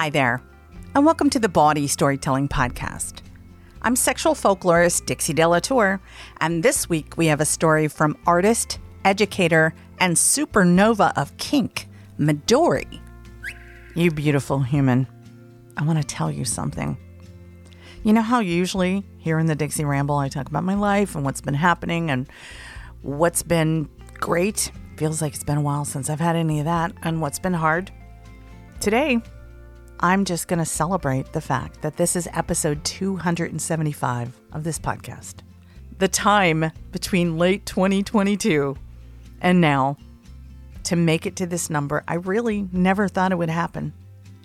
Hi there, and welcome to the Body Storytelling Podcast. I'm sexual folklorist Dixie Delatour, and this week we have a story from artist, educator, and supernova of kink, Midori. You beautiful human, I want to tell you something. You know how usually here in the Dixie Ramble I talk about my life and what's been happening and what's been great? Feels like it's been a while since I've had any of that, and what's been hard? Today, I'm just going to celebrate the fact that this is episode 275 of this podcast. The time between late 2022 and now to make it to this number, I really never thought it would happen.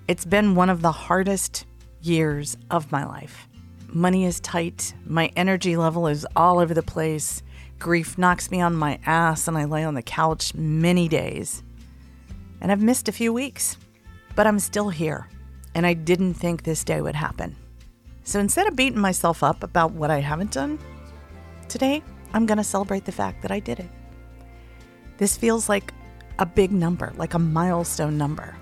It's been one of the hardest years of my life. Money is tight, my energy level is all over the place. Grief knocks me on my ass, and I lay on the couch many days. And I've missed a few weeks, but I'm still here and I didn't think this day would happen. So instead of beating myself up about what I haven't done, today I'm going to celebrate the fact that I did it. This feels like a big number, like a milestone number.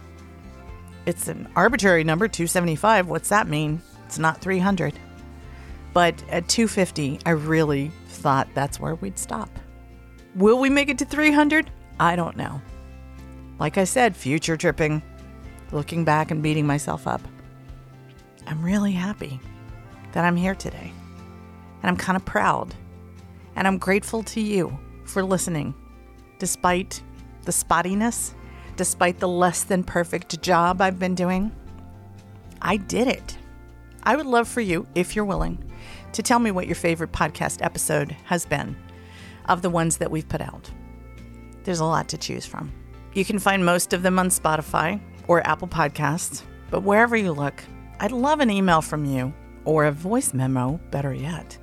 It's an arbitrary number, 275. What's that mean? It's not 300. But at 250, I really thought that's where we'd stop. Will we make it to 300? I don't know. Like I said, future tripping looking back and beating myself up. I'm really happy that I'm here today. And I'm kind of proud. And I'm grateful to you for listening, despite the spottiness, despite the less than perfect job I've been doing. I did it. I would love for you, if you're willing, to tell me what your favorite podcast episode has been of the ones that we've put out. There's a lot to choose from. You can find most of them on Spotify or Apple Podcasts, but wherever you look, I'd love an email from you or a voice memo, better yet,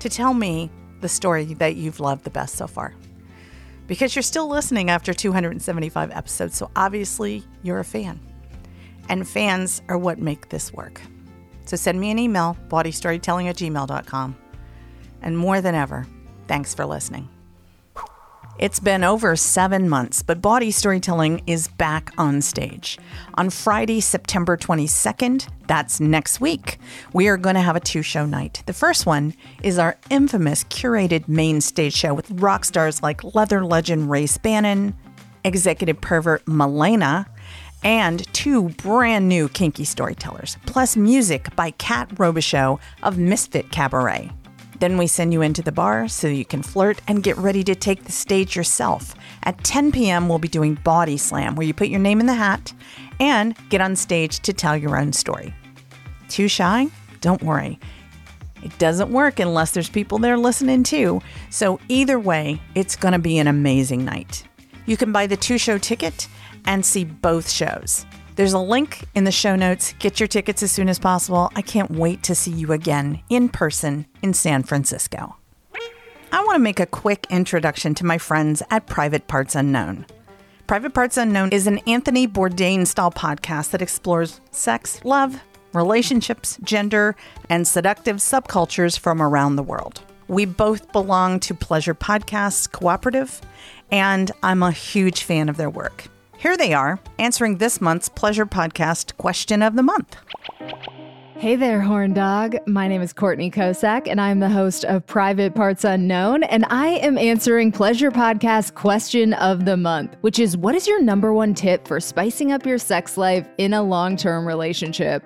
to tell me the story that you've loved the best so far. Because you're still listening after 275 episodes, so obviously you're a fan. And fans are what make this work. So send me an email, bodystorytelling at gmail.com. And more than ever, thanks for listening. It's been over seven months, but Body Storytelling is back on stage. On Friday, September 22nd, that's next week, we are going to have a two show night. The first one is our infamous curated main stage show with rock stars like leather legend Race Bannon, executive pervert Malena, and two brand new kinky storytellers, plus music by Kat Robichaux of Misfit Cabaret. Then we send you into the bar so you can flirt and get ready to take the stage yourself. At 10 p.m., we'll be doing Body Slam, where you put your name in the hat and get on stage to tell your own story. Too shy? Don't worry. It doesn't work unless there's people there listening too. So, either way, it's going to be an amazing night. You can buy the two show ticket and see both shows. There's a link in the show notes. Get your tickets as soon as possible. I can't wait to see you again in person in San Francisco. I want to make a quick introduction to my friends at Private Parts Unknown. Private Parts Unknown is an Anthony Bourdain style podcast that explores sex, love, relationships, gender, and seductive subcultures from around the world. We both belong to Pleasure Podcasts Cooperative, and I'm a huge fan of their work. Here they are, answering this month's Pleasure Podcast question of the month. Hey there, horn dog. My name is Courtney Kocak, and I'm the host of Private Parts Unknown. And I am answering Pleasure Podcast question of the month, which is what is your number one tip for spicing up your sex life in a long term relationship?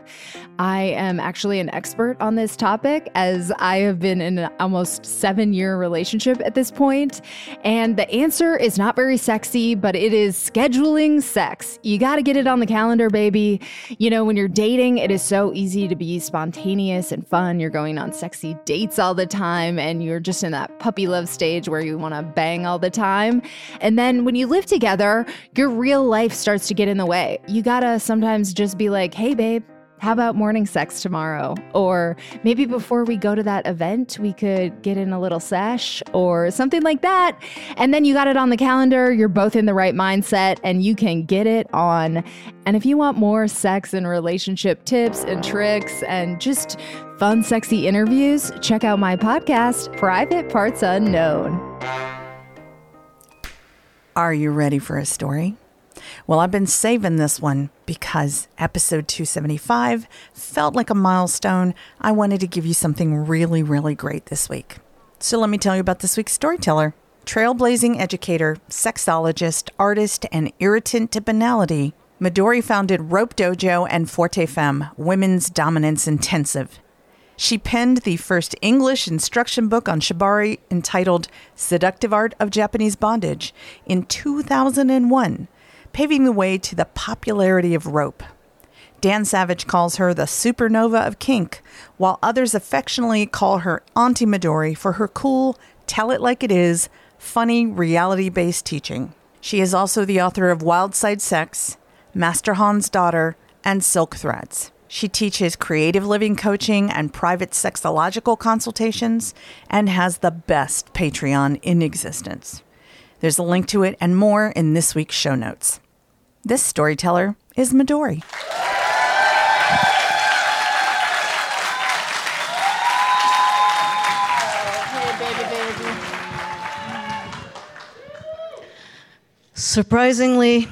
I am actually an expert on this topic as I have been in an almost seven year relationship at this point. And the answer is not very sexy, but it is scheduling sex. You got to get it on the calendar, baby. You know, when you're dating, it is so easy to be spontaneous and fun. You're going on sexy dates all the time, and you're just in that puppy love stage where you want to bang all the time. And then when you live together, your real life starts to get in the way. You gotta sometimes just be like, hey, babe, how about morning sex tomorrow? Or maybe before we go to that event, we could get in a little sesh or something like that. And then you got it on the calendar, you're both in the right mindset, and you can get it on. And if you want more sex and relationship tips and tricks and just fun, sexy interviews, check out my podcast, Private Parts Unknown. Are you ready for a story? Well, I've been saving this one because episode 275 felt like a milestone. I wanted to give you something really, really great this week. So let me tell you about this week's storyteller. Trailblazing educator, sexologist, artist, and irritant to banality, Midori founded Rope Dojo and ForteFemme, Women's Dominance Intensive. She penned the first English instruction book on shibari entitled Seductive Art of Japanese Bondage in 2001 paving the way to the popularity of rope. Dan Savage calls her the supernova of kink, while others affectionately call her Auntie Midori for her cool, tell it like it is, funny, reality based teaching. She is also the author of Wild Side Sex, Master Han's Daughter, and Silk Threads. She teaches creative living coaching and private sexological consultations and has the best Patreon in existence. There's a link to it and more in this week's show notes. This storyteller is Midori. Surprisingly,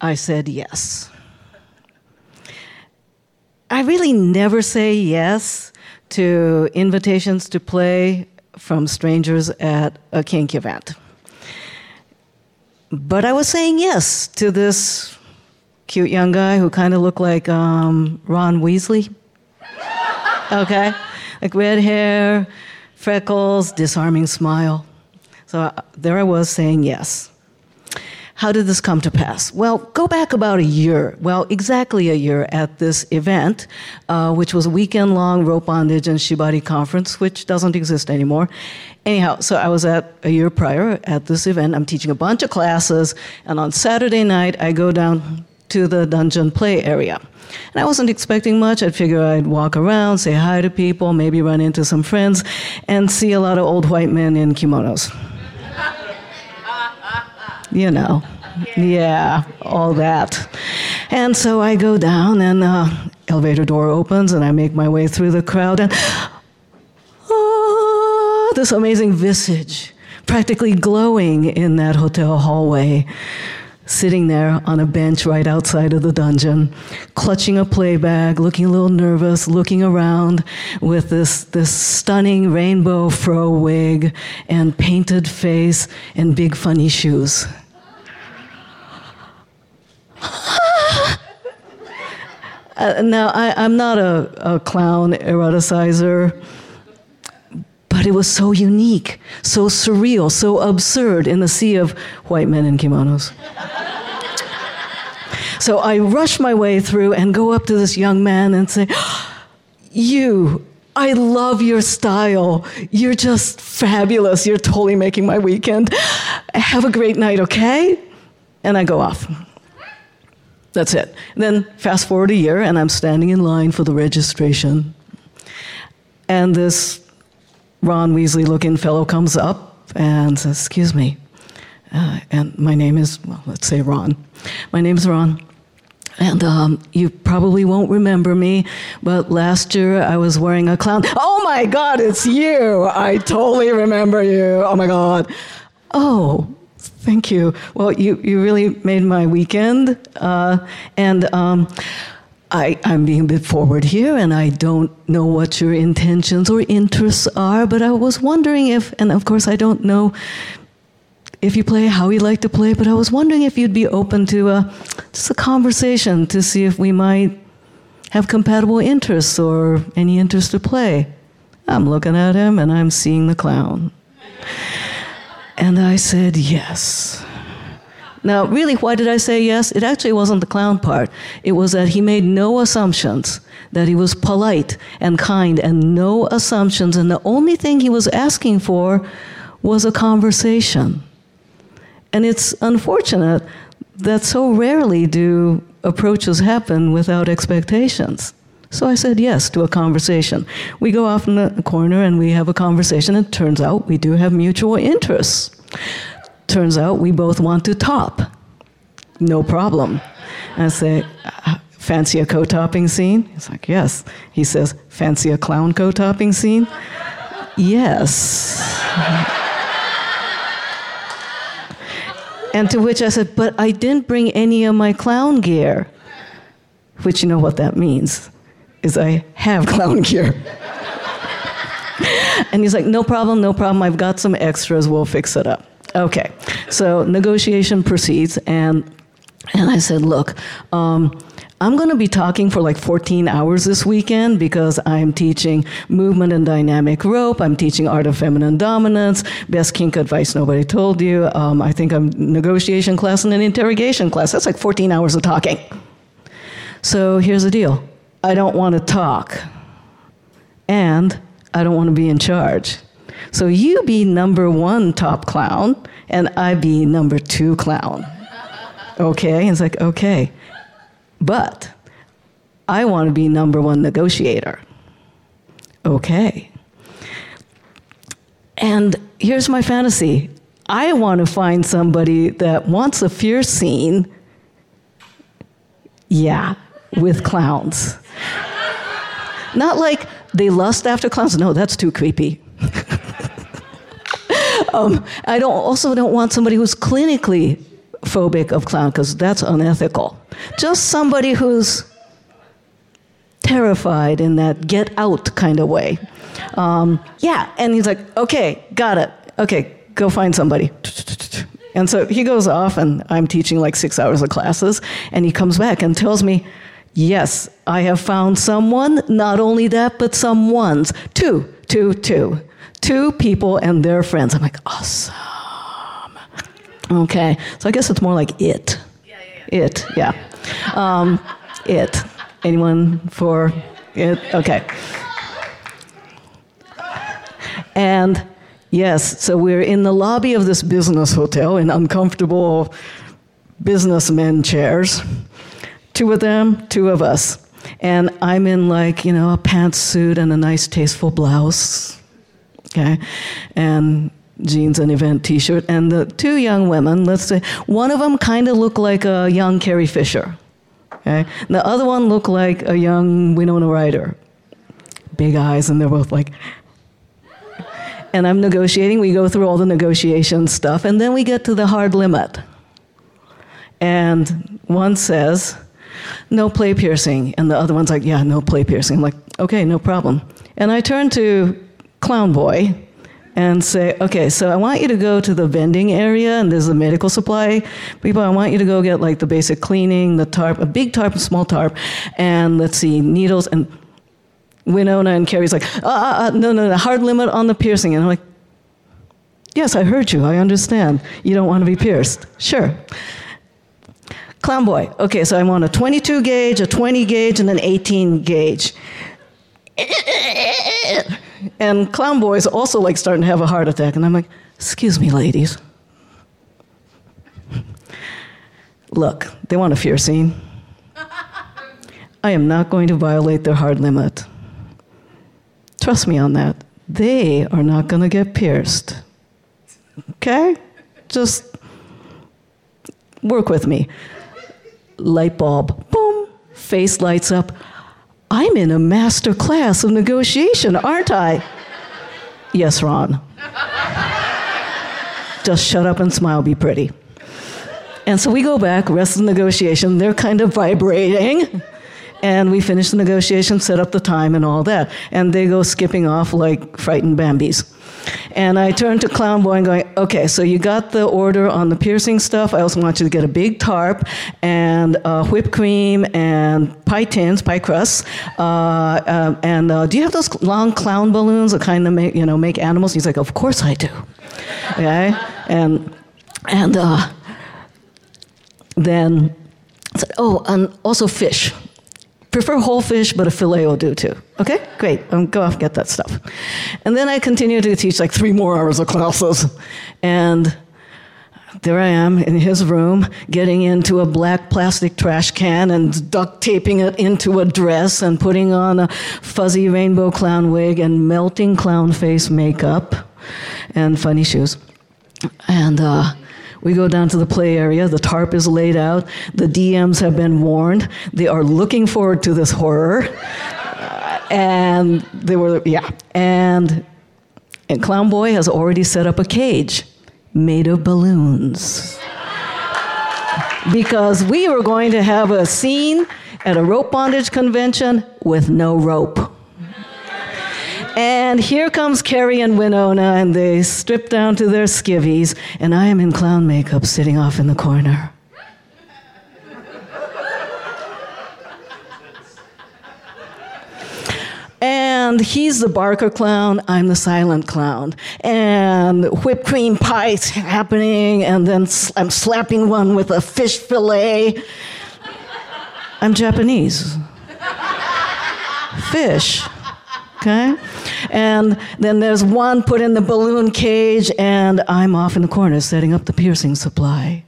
I said yes. I really never say yes to invitations to play from strangers at a kink event. But I was saying yes to this cute young guy who kind of looked like um, Ron Weasley. Okay? Like red hair, freckles, disarming smile. So uh, there I was saying yes. How did this come to pass? Well, go back about a year, well, exactly a year at this event, uh, which was a weekend long rope bondage and shibari conference, which doesn't exist anymore. Anyhow, so I was at a year prior at this event. I'm teaching a bunch of classes, and on Saturday night, I go down to the dungeon play area. And I wasn't expecting much. I'd figure I'd walk around, say hi to people, maybe run into some friends, and see a lot of old white men in kimonos. You know. Yeah, all that. And so I go down, and uh, elevator door opens, and I make my way through the crowd, and oh, this amazing visage, practically glowing in that hotel hallway, sitting there on a bench right outside of the dungeon, clutching a play bag, looking a little nervous, looking around with this, this stunning rainbow fro wig and painted face and big funny shoes. Uh, now, I, am not a, a clown eroticizer, but it was so unique, so surreal, so absurd in the sea of white men in kimonos. so I rush my way through and go up to this young man and say, You, I love your style. You're just fabulous. You're totally making my weekend. Have a great night, okay? And I go off. That's it. And then fast forward a year, and I'm standing in line for the registration. And this Ron Weasley looking fellow comes up and says, Excuse me. Uh, and my name is, well, let's say Ron. My name is Ron. And um, you probably won't remember me, but last year I was wearing a clown. Oh my God, it's you! I totally remember you. Oh my God. Oh, Thank you. Well, you, you really made my weekend. Uh, and um, I, I'm being a bit forward here, and I don't know what your intentions or interests are, but I was wondering if, and of course, I don't know if you play how you like to play, but I was wondering if you'd be open to a, just a conversation to see if we might have compatible interests or any interest to play. I'm looking at him and I'm seeing the clown. And I said, yes. Now, really, why did I say yes? It actually wasn't the clown part. It was that he made no assumptions, that he was polite and kind, and no assumptions. And the only thing he was asking for was a conversation. And it's unfortunate that so rarely do approaches happen without expectations. So I said yes to a conversation. We go off in the corner and we have a conversation. And it turns out we do have mutual interests. Turns out we both want to top. No problem. I say, uh, fancy a co-topping scene? He's like, yes. He says, fancy a clown co-topping scene? yes. and to which I said, but I didn't bring any of my clown gear. Which you know what that means, is I have clown gear. and he's like, no problem, no problem. I've got some extras. We'll fix it up. Okay, so negotiation proceeds, and and I said, look, um, I'm going to be talking for like 14 hours this weekend because I'm teaching movement and dynamic rope. I'm teaching art of feminine dominance, best kink advice nobody told you. Um, I think I'm negotiation class and an interrogation class. That's like 14 hours of talking. So here's the deal I don't want to talk, and I don't want to be in charge. So you be number one top clown, and I be number two clown. Okay? And it's like, okay. But I want to be number one negotiator. Okay. And here's my fantasy I want to find somebody that wants a fierce scene. Yeah, with clowns. Not like they lust after clowns. No, that's too creepy. um, I don't, also don't want somebody who's clinically phobic of clown because that's unethical. Just somebody who's terrified in that get out kind of way. Um, yeah, and he's like, okay, got it. Okay, go find somebody. And so he goes off, and I'm teaching like six hours of classes, and he comes back and tells me, yes, I have found someone, not only that, but some ones. Two, two, two. Two people and their friends. I'm like, awesome. Okay, so I guess it's more like it. Yeah, yeah, yeah. It, yeah. Um, it. Anyone for it? Okay. And yes, so we're in the lobby of this business hotel in uncomfortable businessmen chairs. Two of them, two of us. And I'm in like, you know, a pantsuit and a nice tasteful blouse. Okay. And jeans and event t-shirt and the two young women let's say one of them kind of looked like a young carrie fisher okay and the other one looked like a young winona ryder big eyes and they're both like and i'm negotiating we go through all the negotiation stuff and then we get to the hard limit and one says no play piercing and the other one's like yeah no play piercing i'm like okay no problem and i turn to clown boy and say, okay, so I want you to go to the vending area, and there's a medical supply people. I want you to go get like the basic cleaning, the tarp, a big tarp, a small tarp, and let's see, needles. And Winona and Carrie's like, uh, uh, no, no, no, hard limit on the piercing. And I'm like, yes, I heard you. I understand. You don't want to be pierced. Sure. Clown boy. Okay, so I'm on a 22 gauge, a 20 gauge, and an 18 gauge. And Clown Boy is also like starting to have a heart attack. And I'm like, excuse me, ladies. Look, they want a fear scene. I am not going to violate their hard limit. Trust me on that. They are not going to get pierced. Okay? Just work with me. Light bulb, boom, face lights up. I'm in a master class of negotiation, aren't I? yes, Ron. Just shut up and smile, be pretty. And so we go back, rest of the negotiation, they're kind of vibrating. And we finish the negotiation, set up the time, and all that. And they go skipping off like frightened Bambies. And I turned to Clown Boy and going, okay, so you got the order on the piercing stuff. I also want you to get a big tarp and uh, whipped cream and pie tins, pie crusts. Uh, uh, and uh, do you have those long clown balloons that kind of make, you know, make animals? He's like, of course I do. Okay? And, and uh, then I said, oh, and also fish. Prefer whole fish, but a fillet will do too. Okay, great. Um, go off and get that stuff. And then I continued to teach like three more hours of classes. And there I am in his room, getting into a black plastic trash can and duct taping it into a dress and putting on a fuzzy rainbow clown wig and melting clown face makeup and funny shoes. And uh, we go down to the play area. The tarp is laid out. The DMs have been warned. They are looking forward to this horror. Uh, and they were, yeah. And, and Clown Boy has already set up a cage made of balloons. because we were going to have a scene at a rope bondage convention with no rope. And here comes Carrie and Winona, and they strip down to their skivvies, and I am in clown makeup sitting off in the corner. And he's the Barker clown, I'm the silent clown. And whipped cream pie's happening, and then I'm slapping one with a fish fillet. I'm Japanese. Fish. Okay? And then there's one put in the balloon cage, and I'm off in the corner setting up the piercing supply.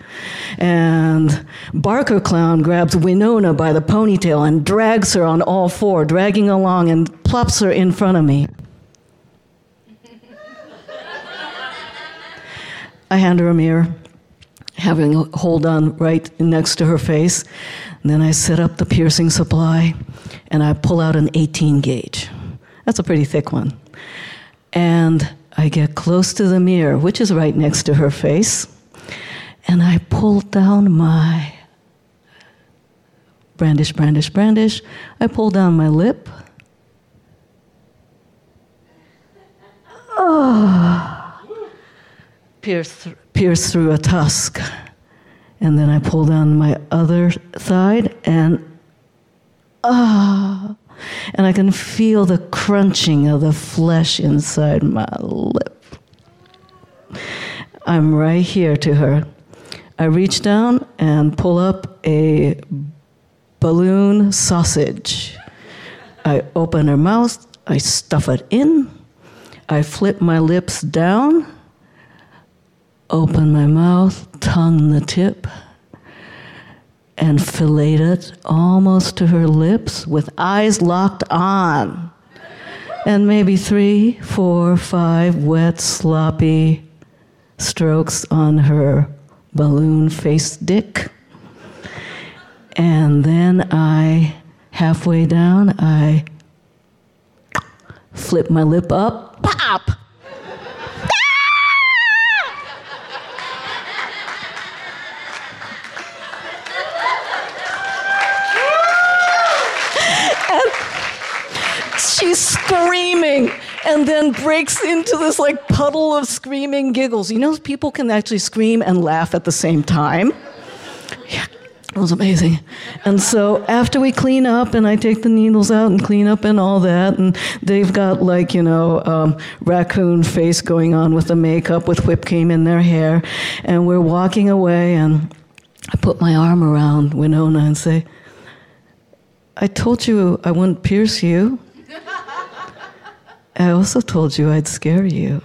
And Barker Clown grabs Winona by the ponytail and drags her on all four, dragging along and plops her in front of me. I hand her a mirror, having a hold on right next to her face. And then I set up the piercing supply, and I pull out an 18 gauge. That's a pretty thick one. And I get close to the mirror, which is right next to her face, and I pull down my brandish, brandish, brandish. I pull down my lip. Oh. Pierce, pierce through a tusk. And then I pull down my other side and ah. Oh and I can feel the crunching of the flesh inside my lip. I'm right here to her. I reach down and pull up a balloon sausage. I open her mouth, I stuff it in, I flip my lips down, open my mouth, tongue the tip and fellated almost to her lips with eyes locked on. And maybe three, four, five wet, sloppy strokes on her balloon faced dick. And then I, halfway down, I flip my lip up, pop! She's screaming and then breaks into this like puddle of screaming giggles. You know, people can actually scream and laugh at the same time. Yeah, it was amazing. And so after we clean up and I take the needles out and clean up and all that, and they've got like, you know, um, raccoon face going on with the makeup with whipped cream in their hair, and we're walking away and I put my arm around Winona and say, I told you I wouldn't pierce you. I also told you I'd scare you.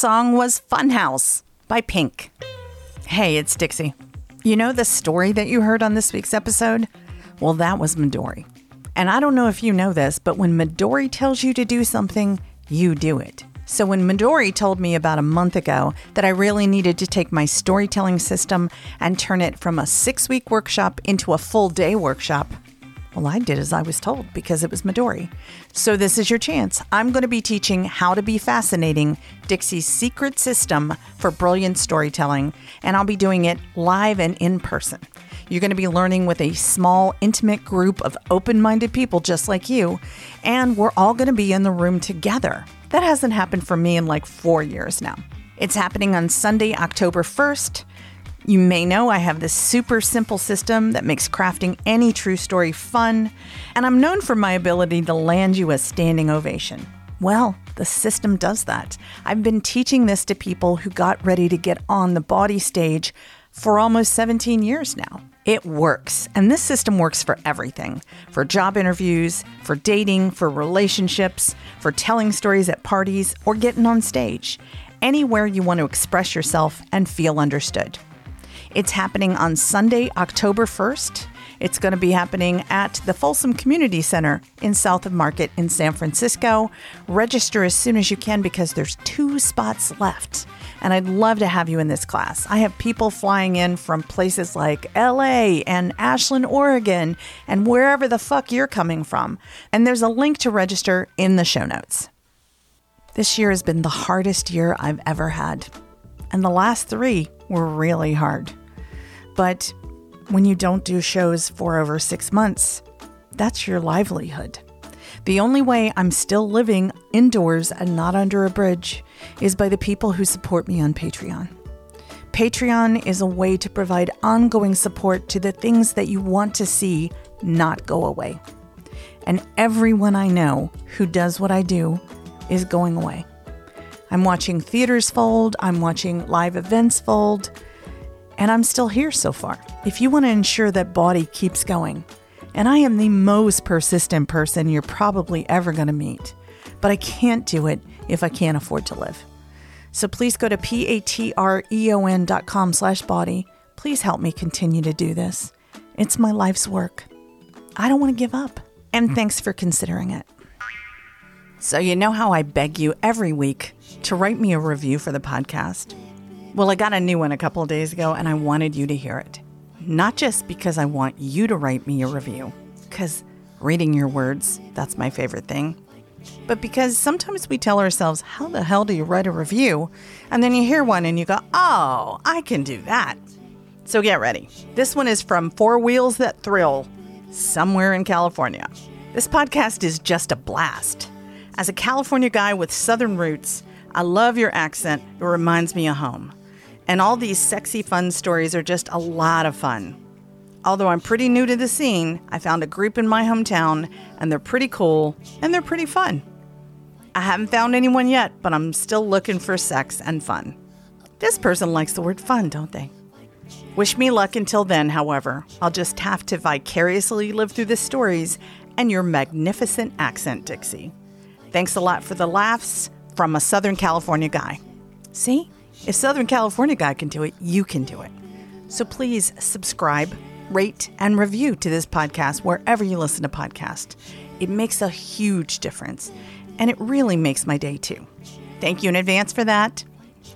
Song was Funhouse by Pink. Hey, it's Dixie. You know the story that you heard on this week's episode? Well, that was Midori. And I don't know if you know this, but when Midori tells you to do something, you do it. So when Midori told me about a month ago that I really needed to take my storytelling system and turn it from a six week workshop into a full day workshop, well, I did as I was told because it was Midori. So this is your chance. I'm going to be teaching how to be fascinating, Dixie's secret system for brilliant storytelling, and I'll be doing it live and in person. You're going to be learning with a small, intimate group of open minded people just like you, and we're all going to be in the room together. That hasn't happened for me in like four years now. It's happening on Sunday, October 1st. You may know I have this super simple system that makes crafting any true story fun, and I'm known for my ability to land you a standing ovation. Well, the system does that. I've been teaching this to people who got ready to get on the body stage for almost 17 years now. It works, and this system works for everything for job interviews, for dating, for relationships, for telling stories at parties, or getting on stage. Anywhere you want to express yourself and feel understood. It's happening on Sunday, October 1st. It's going to be happening at the Folsom Community Center in South of Market in San Francisco. Register as soon as you can because there's two spots left. And I'd love to have you in this class. I have people flying in from places like LA and Ashland, Oregon, and wherever the fuck you're coming from. And there's a link to register in the show notes. This year has been the hardest year I've ever had. And the last three were really hard. But when you don't do shows for over six months, that's your livelihood. The only way I'm still living indoors and not under a bridge is by the people who support me on Patreon. Patreon is a way to provide ongoing support to the things that you want to see not go away. And everyone I know who does what I do is going away. I'm watching theaters fold, I'm watching live events fold, and I'm still here so far. If you want to ensure that body keeps going, and I am the most persistent person you're probably ever going to meet, but I can't do it if I can't afford to live. So please go to p-a-t-r-e-o-n dot com slash body. Please help me continue to do this. It's my life's work. I don't want to give up. And hmm. thanks for considering it. So, you know how I beg you every week to write me a review for the podcast? Well, I got a new one a couple of days ago and I wanted you to hear it. Not just because I want you to write me a review, because reading your words, that's my favorite thing, but because sometimes we tell ourselves, How the hell do you write a review? And then you hear one and you go, Oh, I can do that. So get ready. This one is from Four Wheels That Thrill, somewhere in California. This podcast is just a blast. As a California guy with Southern roots, I love your accent. It reminds me of home. And all these sexy, fun stories are just a lot of fun. Although I'm pretty new to the scene, I found a group in my hometown, and they're pretty cool and they're pretty fun. I haven't found anyone yet, but I'm still looking for sex and fun. This person likes the word fun, don't they? Wish me luck until then, however. I'll just have to vicariously live through the stories and your magnificent accent, Dixie. Thanks a lot for the laughs from a Southern California guy. See? If Southern California guy can do it, you can do it. So please subscribe, rate, and review to this podcast wherever you listen to podcasts. It makes a huge difference, and it really makes my day too. Thank you in advance for that.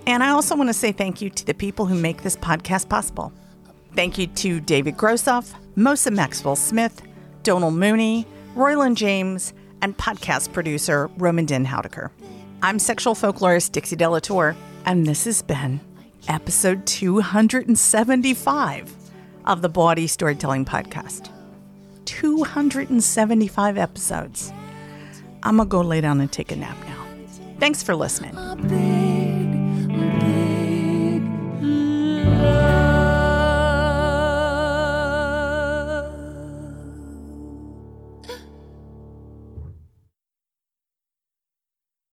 And I also want to say thank you to the people who make this podcast possible. Thank you to David Grossoff, Mosa Maxwell Smith, Donal Mooney, Royland James, and podcast producer Roman Den Houdeker. I'm sexual folklorist Dixie Delatour, and this has been episode 275 of the Body Storytelling Podcast. 275 episodes. I'm going to go lay down and take a nap now. Thanks for listening.